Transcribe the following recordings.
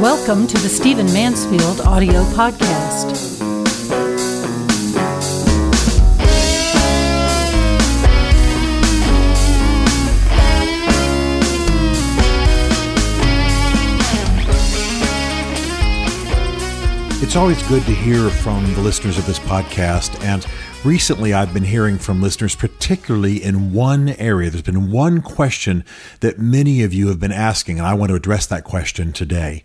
Welcome to the Stephen Mansfield audio podcast. It's always good to hear from the listeners of this podcast. And recently, I've been hearing from listeners, particularly in one area. There's been one question that many of you have been asking, and I want to address that question today.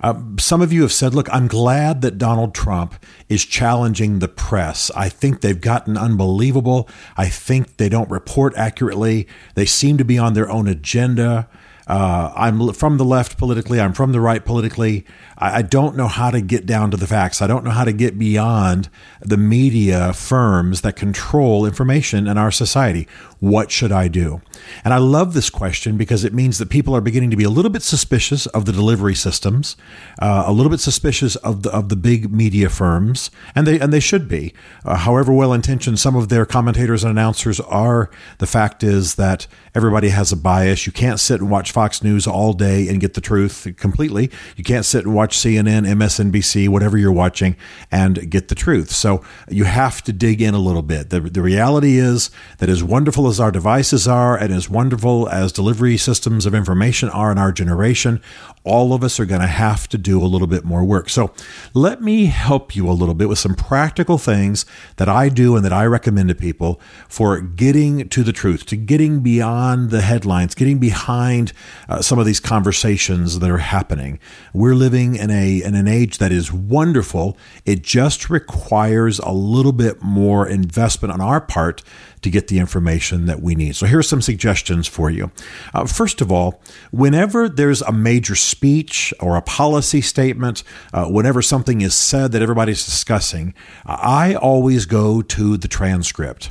Uh, some of you have said, look, I'm glad that Donald Trump is challenging the press. I think they've gotten unbelievable. I think they don't report accurately. They seem to be on their own agenda. Uh, I'm from the left politically. I'm from the right politically. I, I, don't know how to get down to the facts. I don't know how to get beyond the media firms that control information in our society. What should I do? And I love this question because it means that people are beginning to be a little bit suspicious of the delivery systems, uh, a little bit suspicious of the of the big media firms, and they and they should be. Uh, however well intentioned some of their commentators and announcers are, the fact is that everybody has a bias. You can't sit and watch Fox News all day and get the truth completely. You can't sit and watch CNN, MSNBC, whatever you're watching, and get the truth. So you have to dig in a little bit. The, the reality is that as wonderful as our devices are and as wonderful as delivery systems of information are in our generation, all of us are going to have to do a little bit more work. So let me help you a little bit with some practical things that I do and that I recommend to people for getting to the truth, to getting beyond the headlines, getting behind uh, some of these conversations that are happening. We're living in a in an age that is wonderful. It just requires a little bit more investment on our part to get the information that we need. So here's some suggestions for you. Uh, first of all, whenever there's a major speech or a policy statement, uh, whenever something is said that everybody's discussing, I always go to the transcript.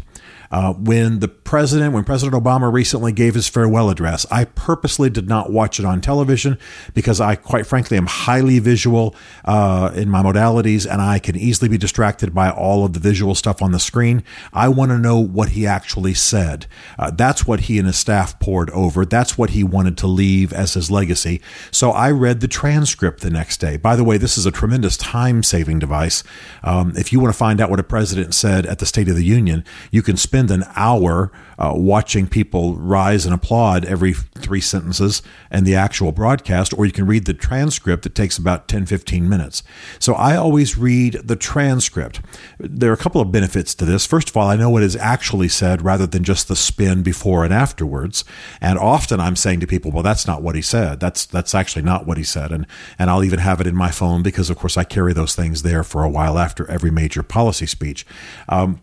Uh, when the president, when President Obama recently gave his farewell address, I purposely did not watch it on television because I, quite frankly, am highly visual uh, in my modalities and I can easily be distracted by all of the visual stuff on the screen. I want to know what he actually said. Uh, that's what he and his staff pored over. That's what he wanted to leave as his legacy. So I read the transcript the next day. By the way, this is a tremendous time saving device. Um, if you want to find out what a president said at the State of the Union, you can spend spend an hour uh, watching people rise and applaud every three sentences and the actual broadcast, or you can read the transcript that takes about 10, 15 minutes. So I always read the transcript. There are a couple of benefits to this. First of all, I know what is actually said rather than just the spin before and afterwards. And often I'm saying to people, well, that's not what he said. That's, that's actually not what he said. And, and I'll even have it in my phone because, of course, I carry those things there for a while after every major policy speech. Um,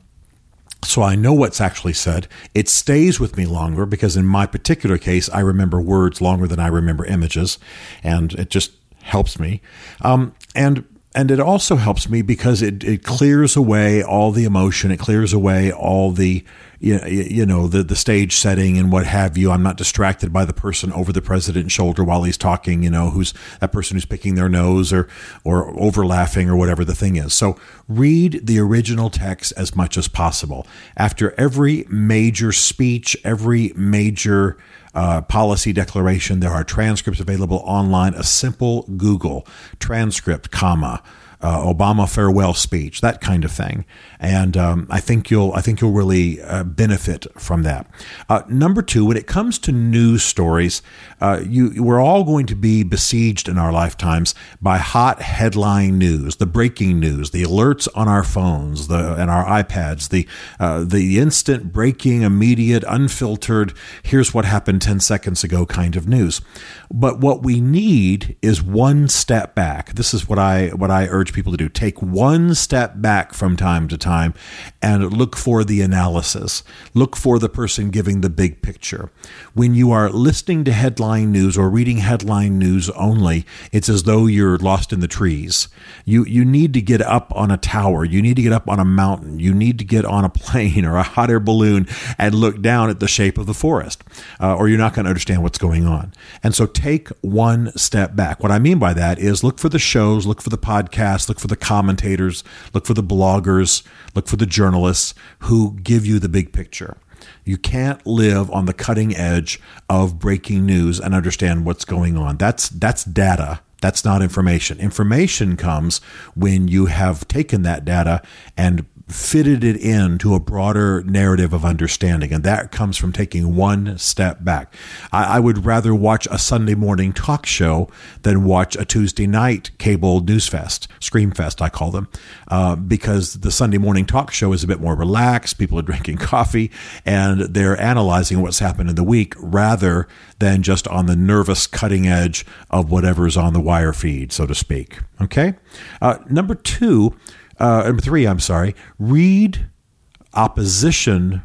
so I know what's actually said. It stays with me longer because in my particular case, I remember words longer than I remember images, and it just helps me. Um, and and it also helps me because it, it clears away all the emotion. It clears away all the you, know the the stage setting and what have you. I'm not distracted by the person over the president's shoulder while he's talking. You know who's that person who's picking their nose or or over laughing or whatever the thing is. So read the original text as much as possible. After every major speech, every major uh, policy declaration, there are transcripts available online. A simple Google transcript, comma uh, Obama farewell speech, that kind of thing. And um, I think you'll I think you'll really uh, benefit from that. Uh, number two, when it comes to news stories, uh, you we're all going to be besieged in our lifetimes by hot headline news, the breaking news, the alerts on our phones, the and our iPads, the uh, the instant breaking, immediate, unfiltered. Here's what happened ten seconds ago kind of news. But what we need is one step back. This is what I what I urge people to do. Take one step back from time to time and look for the analysis. Look for the person giving the big picture. When you are listening to headline news or reading headline news only, it's as though you're lost in the trees. You you need to get up on a tower. You need to get up on a mountain. You need to get on a plane or a hot air balloon and look down at the shape of the forest, uh, or you're not going to understand what's going on. And so take one step back. What I mean by that is look for the shows, look for the podcasts, look for the commentators, look for the bloggers, look for the journalists who give you the big picture. You can't live on the cutting edge of breaking news and understand what's going on. That's that's data That's not information. Information comes when you have taken that data and fitted it into a broader narrative of understanding. And that comes from taking one step back. I, I, would rather watch a Sunday morning talk show than watch a Tuesday night cable news fest, scream fest, I call them, uh, because the Sunday morning talk show is a bit more relaxed. People are drinking coffee and they're analyzing what's happened in the week rather than just on the nervous cutting edge of whatever's on the wire feed, so to speak. Okay. Uh, number two, uh, number three, I'm sorry, read opposition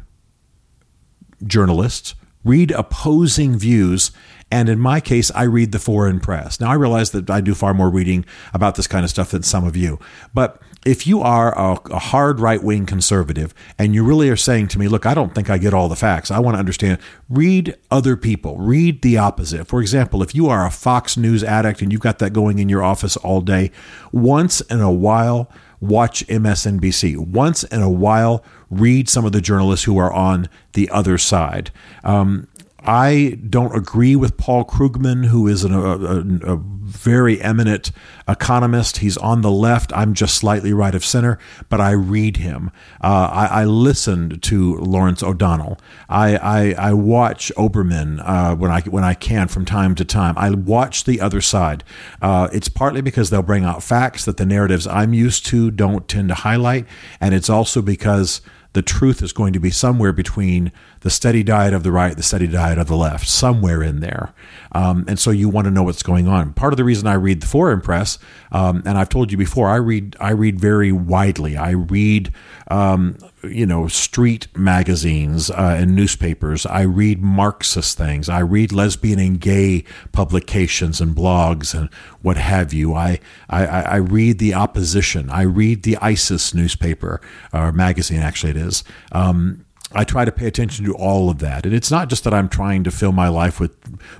journalists, read opposing views, and in my case, I read the foreign press. Now, I realize that I do far more reading about this kind of stuff than some of you, but if you are a, a hard right wing conservative and you really are saying to me, look, I don't think I get all the facts, I want to understand, read other people, read the opposite. For example, if you are a Fox News addict and you've got that going in your office all day, once in a while, watch MSNBC. Once in a while, read some of the journalists who are on the other side. Um, I don't agree with Paul Krugman, who is an, a, a, very eminent economist. He's on the left. I'm just slightly right of center, but I read him. Uh, I, I, listened to Lawrence O'Donnell. I, I, I watch Olbermann uh, when I when I can from time to time. I watch the other side. Uh, it's partly because they'll bring out facts that the narratives I'm used to don't tend to highlight, and it's also because the truth is going to be somewhere between the steady diet of the right, the steady diet of the left, somewhere in there. Um, and so you want to know what's going on. Part of the reason I read the foreign press, um, and I've told you before, I read I read very widely. I read um, you know street magazines uh, and newspapers. I read Marxist things. I read lesbian and gay publications and blogs and what have you. I I, I read the opposition. I read the ISIS newspaper or magazine. Actually, it is. Um, I try to pay attention to all of that. And it's not just that I'm trying to fill my life with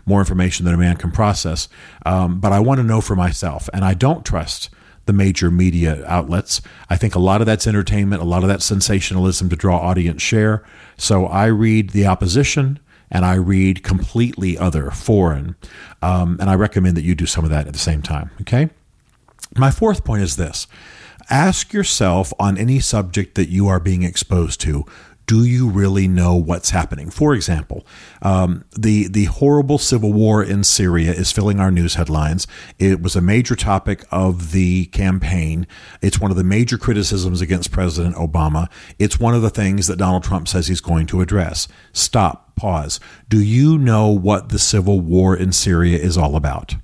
more information than a man can process, um, but I want to know for myself. And I don't trust the major media outlets. I think a lot of that's entertainment, a lot of that's sensationalism to draw audience share. So I read the opposition and I read completely other, foreign. Um, and I recommend that you do some of that at the same time. Okay. My fourth point is this ask yourself on any subject that you are being exposed to do you really know what's happening? For example, um, the the horrible civil war in Syria is filling our news headlines. It was a major topic of the campaign. It's one of the major criticisms against President Obama. It's one of the things that Donald Trump says he's going to address. Stop. Pause. Do you know what the civil war in Syria is all about?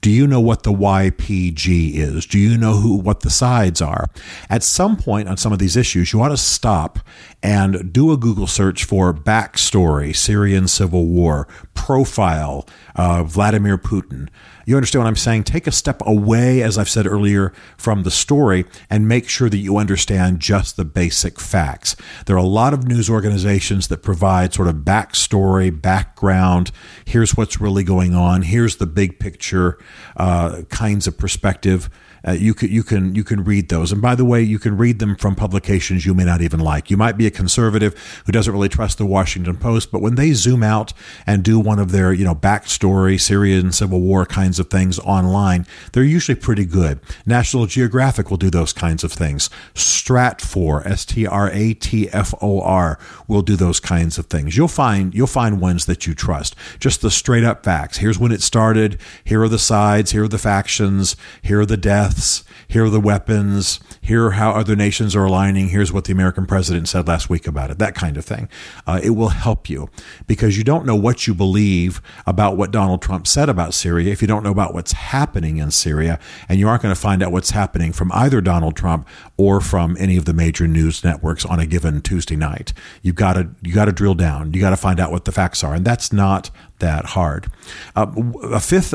Do you know what the YPG is? Do you know who what the sides are? At some point on some of these issues, you ought to stop and do a Google search for backstory, Syrian civil war, profile, uh, Vladimir Putin. You understand what I'm saying? Take a step away, as I've said earlier, from the story and make sure that you understand just the basic facts. There are a lot of news organizations that provide sort of backstory, background. Here's what's really going on. Here's the big picture uh, kinds of perspective. Uh, you can you can you can read those. And by the way, you can read them from publications you may not even like. You might be a conservative who doesn't really trust the Washington Post, but when they zoom out and do one of their you know backstory Syrian civil war kinds of things online, they're usually pretty good. National Geographic will do those kinds of things. Stratfor, S T R A T F O R, will do those kinds of things. You'll find you'll find ones that you trust. Just the straight up facts. Here's when it started. Here are the sides. Here are the factions. Here are the deaths. Here are the weapons. Here are how other nations are aligning. Here's what the American president said last week about it. That kind of thing. Uh, it will help you because you don't know what you believe about what Donald Trump said about Syria if you don't know about what's happening in Syria, and you aren't going to find out what's happening from either Donald Trump or from any of the major news networks on a given Tuesday night. You got to you got to drill down. You got to find out what the facts are, and that's not that hard. Uh, a fifth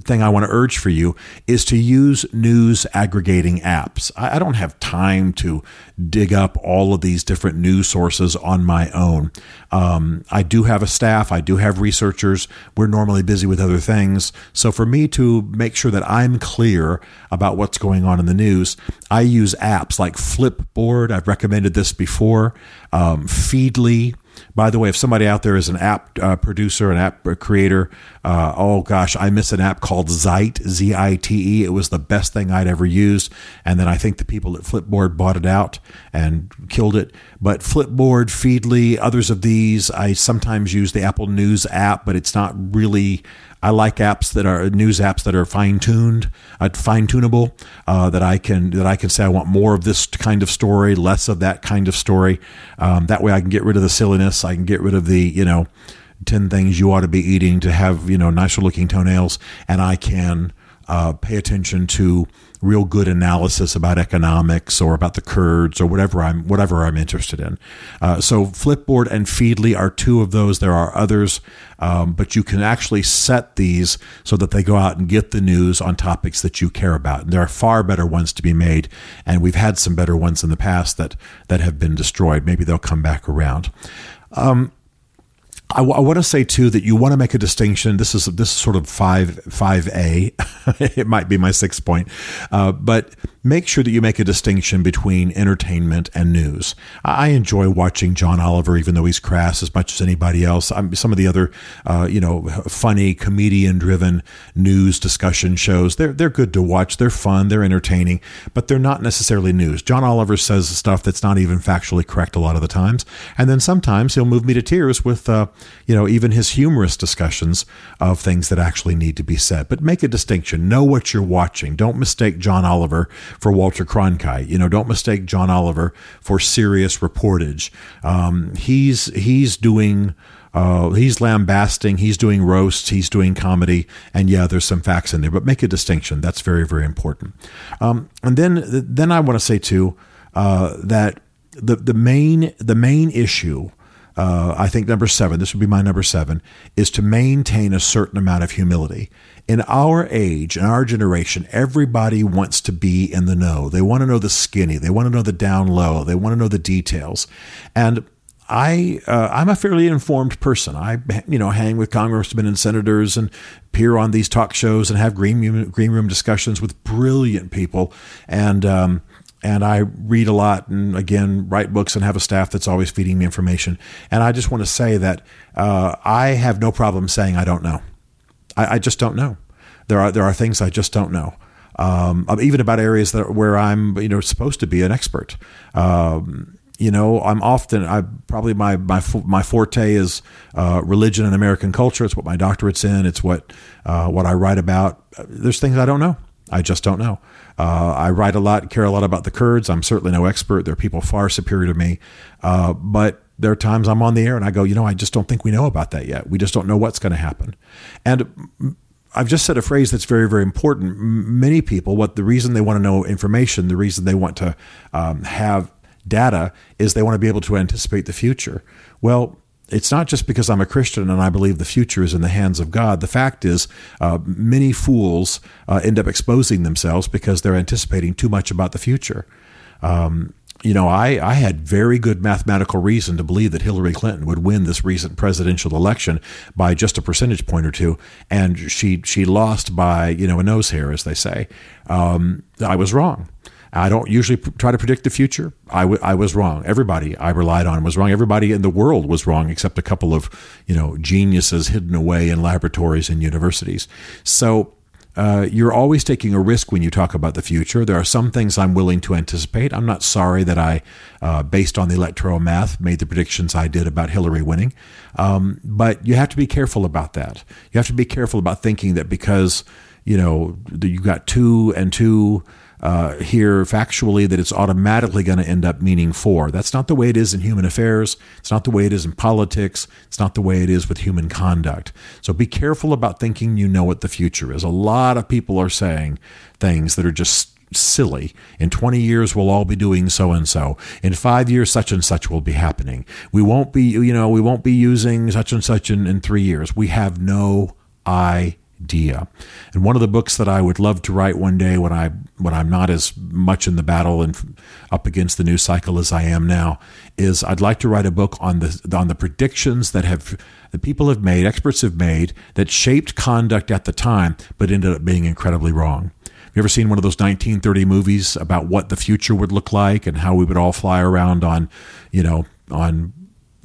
thing I want to urge for you is to use news aggregating apps. I, don't have time to dig up all of these different news sources on my own. Um, I do have a staff, I do have researchers. We're normally busy with other things. So for me to make sure that I'm clear about what's going on in the news, I use apps like Flipboard. I've recommended this before, um, Feedly. By the way, if somebody out there is an app uh, producer, an app creator, uh, oh gosh, I miss an app called Zite, Z I T E. It was the best thing I'd ever used. And then I think the people at Flipboard bought it out and killed it. But Flipboard, Feedly, others of these, I sometimes use the Apple News app, but it's not really I like apps that are news apps that are fine tuned, uh, fine tunable. Uh, that I can that I can say I want more of this kind of story, less of that kind of story. Um, that way, I can get rid of the silliness. I can get rid of the you know, ten things you ought to be eating to have you know nicer looking toenails, and I can uh, pay attention to real good analysis about economics or about the Kurds or whatever I'm whatever I'm interested in. Uh, so Flipboard and Feedly are two of those. There are others, um, but you can actually set these so that they go out and get the news on topics that you care about. And there are far better ones to be made, and we've had some better ones in the past that that have been destroyed. Maybe they'll come back around. Um, I, w- I want to say too that you want to make a distinction. This is this is sort of five five a. it might be my sixth point, uh, but make sure that you make a distinction between entertainment and news. I enjoy watching John Oliver, even though he's crass as much as anybody else. I'm, some of the other, uh, you know, funny comedian-driven news discussion shows they're they're good to watch. They're fun. They're entertaining, but they're not necessarily news. John Oliver says stuff that's not even factually correct a lot of the times, and then sometimes he'll move me to tears with, uh, you know, even his humorous discussions of things that actually need to be said. But make a distinction. Know what you're watching. Don't mistake John Oliver for Walter Cronkite. You know, don't mistake John Oliver for serious reportage. Um, he's he's doing. Uh, he's lambasting, he's doing roasts, he's doing comedy, and yeah, there's some facts in there, but make a distinction. That's very, very important. Um, and then, then I want to say too uh, that the the main the main issue uh, I think number seven, this would be my number seven, is to maintain a certain amount of humility. In our age, in our generation, everybody wants to be in the know. They want to know the skinny. They want to know the down low. They want to know the details. And I uh, I'm a fairly informed person. I you know hang with congressmen and senators and appear on these talk shows and have green room, green room discussions with brilliant people. And um, and I read a lot and again write books and have a staff that's always feeding me information. And I just want to say that uh, I have no problem saying I don't know. I, I, just don't know. There are there are things I just don't know. Um, even about areas that where I'm you know supposed to be an expert. Um, you know, I'm often I probably my my my forte is uh, religion and American culture. It's what my doctorate's in. It's what uh, what I write about. There's things I don't know. I just don't know. Uh, I write a lot, care a lot about the Kurds. I'm certainly no expert. There are people far superior to me. Uh, but there are times I'm on the air and I go, you know, I just don't think we know about that yet. We just don't know what's going to happen. And I've just said a phrase that's very, very important. Many people, what the reason they want to know information, the reason they want to um, have data is they want to be able to anticipate the future. Well, it's not just because I'm a Christian and I believe the future is in the hands of God. The fact is, uh, many fools uh, end up exposing themselves because they're anticipating too much about the future. Um, you know, I, I had very good mathematical reason to believe that Hillary Clinton would win this recent presidential election by just a percentage point or two, and she she lost by you know a nose hair, as they say. Um, I was wrong. I don't usually try to predict the future. I, w- I was wrong. Everybody I relied on was wrong. Everybody in the world was wrong, except a couple of you know geniuses hidden away in laboratories and universities. So uh, you're always taking a risk when you talk about the future. There are some things I'm willing to anticipate. I'm not sorry that I, uh, based on the electoral math, made the predictions I did about Hillary winning. Um, but you have to be careful about that. You have to be careful about thinking that because you know you got two and two uh, here factually that it's automatically going to end up meaning four. That's not the way it is in human affairs. It's not the way it is in politics. It's not the way it is with human conduct. So be careful about thinking you know what the future is. A lot of people are saying things that are just silly. In 20 years, we'll all be doing so and so. In five years, such and such will be happening. We won't be, you know, we won't be using such and such in, in three years. We have no idea idea. And one of the books that I would love to write one day when I when I'm not as much in the battle and up against the news cycle as I am now is I'd like to write a book on the on the predictions that have the people have made, experts have made that shaped conduct at the time but ended up being incredibly wrong. Have you ever seen one of those 1930 movies about what the future would look like and how we would all fly around on, you know, on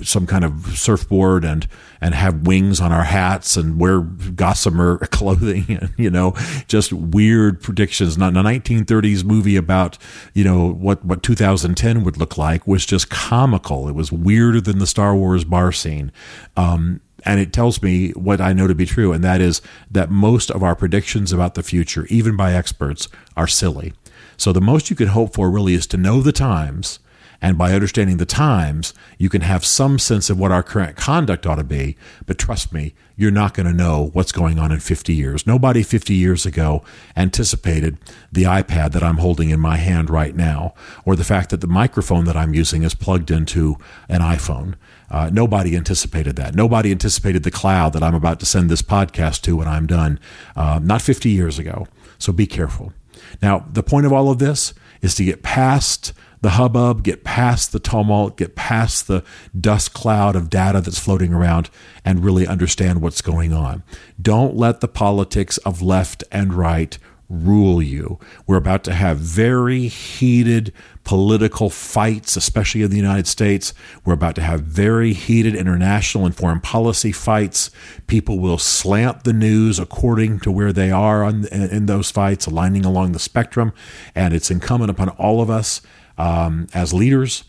some kind of surfboard and and have wings on our hats and wear gossamer clothing and you know just weird predictions. Not a 1930s movie about you know what what 2010 would look like was just comical. It was weirder than the star wars bar scene. Um, and it tells me what I know to be true, and that is that most of our predictions about the future, even by experts, are silly. So the most you could hope for really is to know the times and by understanding the times, you can have some sense of what our current conduct ought to be. But trust me, you're not going to know what's going on in 50 years. Nobody 50 years ago anticipated the iPad that I'm holding in my hand right now, or the fact that the microphone that I'm using is plugged into an iPhone. Uh, nobody anticipated that. Nobody anticipated the cloud that I'm about to send this podcast to when I'm done, uh, not 50 years ago. So be careful. Now, the point of all of this is to get past the hubbub, get past the tumult, get past the dust cloud of data that's floating around, and really understand what's going on. Don't let the politics of left and right rule you. We're about to have very heated political fights, especially in the United States. We're about to have very heated international and foreign policy fights. People will slant the news according to where they are on, in those fights, aligning along the spectrum. And it's incumbent upon all of us um, as leaders,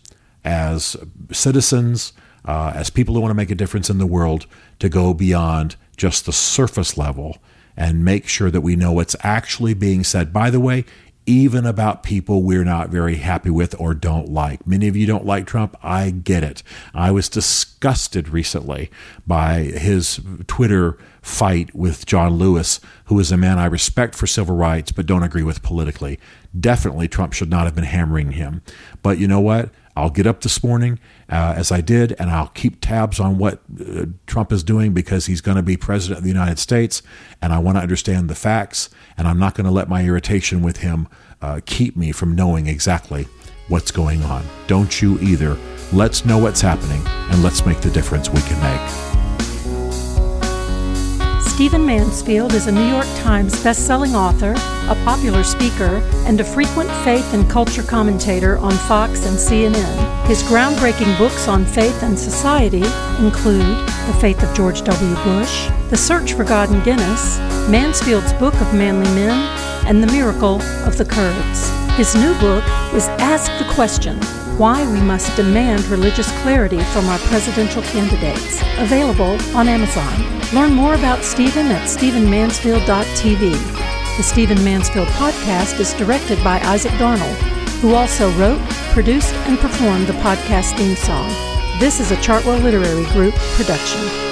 as citizens, uh, as people who want to make a difference in the world, to go beyond just the surface level and make sure that we know what's actually being said. By the way, even about people we're not very happy with or don't like. Many of you don't like Trump. I get it. I was disgusted recently by his Twitter fight with John Lewis, who is a man I respect for civil rights but don't agree with politically. Definitely, Trump should not have been hammering him. But you know what? I'll get up this morning uh, as I did, and I'll keep tabs on what uh, Trump is doing because he's going to be president of the United States, and I want to understand the facts, and I'm not going to let my irritation with him uh, keep me from knowing exactly what's going on. Don't you either. Let's know what's happening, and let's make the difference we can make. Stephen Mansfield is a New York Times bestselling author, a popular speaker, and a frequent faith and culture commentator on Fox and CNN. His groundbreaking books on faith and society include The Faith of George W. Bush, The Search for God in Guinness, Mansfield's Book of Manly Men, and The Miracle of the Kurds. His new book is Ask the Question Why We Must Demand Religious Clarity from Our Presidential Candidates, available on Amazon. Learn more about Stephen at StephenMansfield.tv. The Stephen Mansfield podcast is directed by Isaac Darnold, who also wrote, produced, and performed the podcast theme song. This is a Chartwell Literary Group production.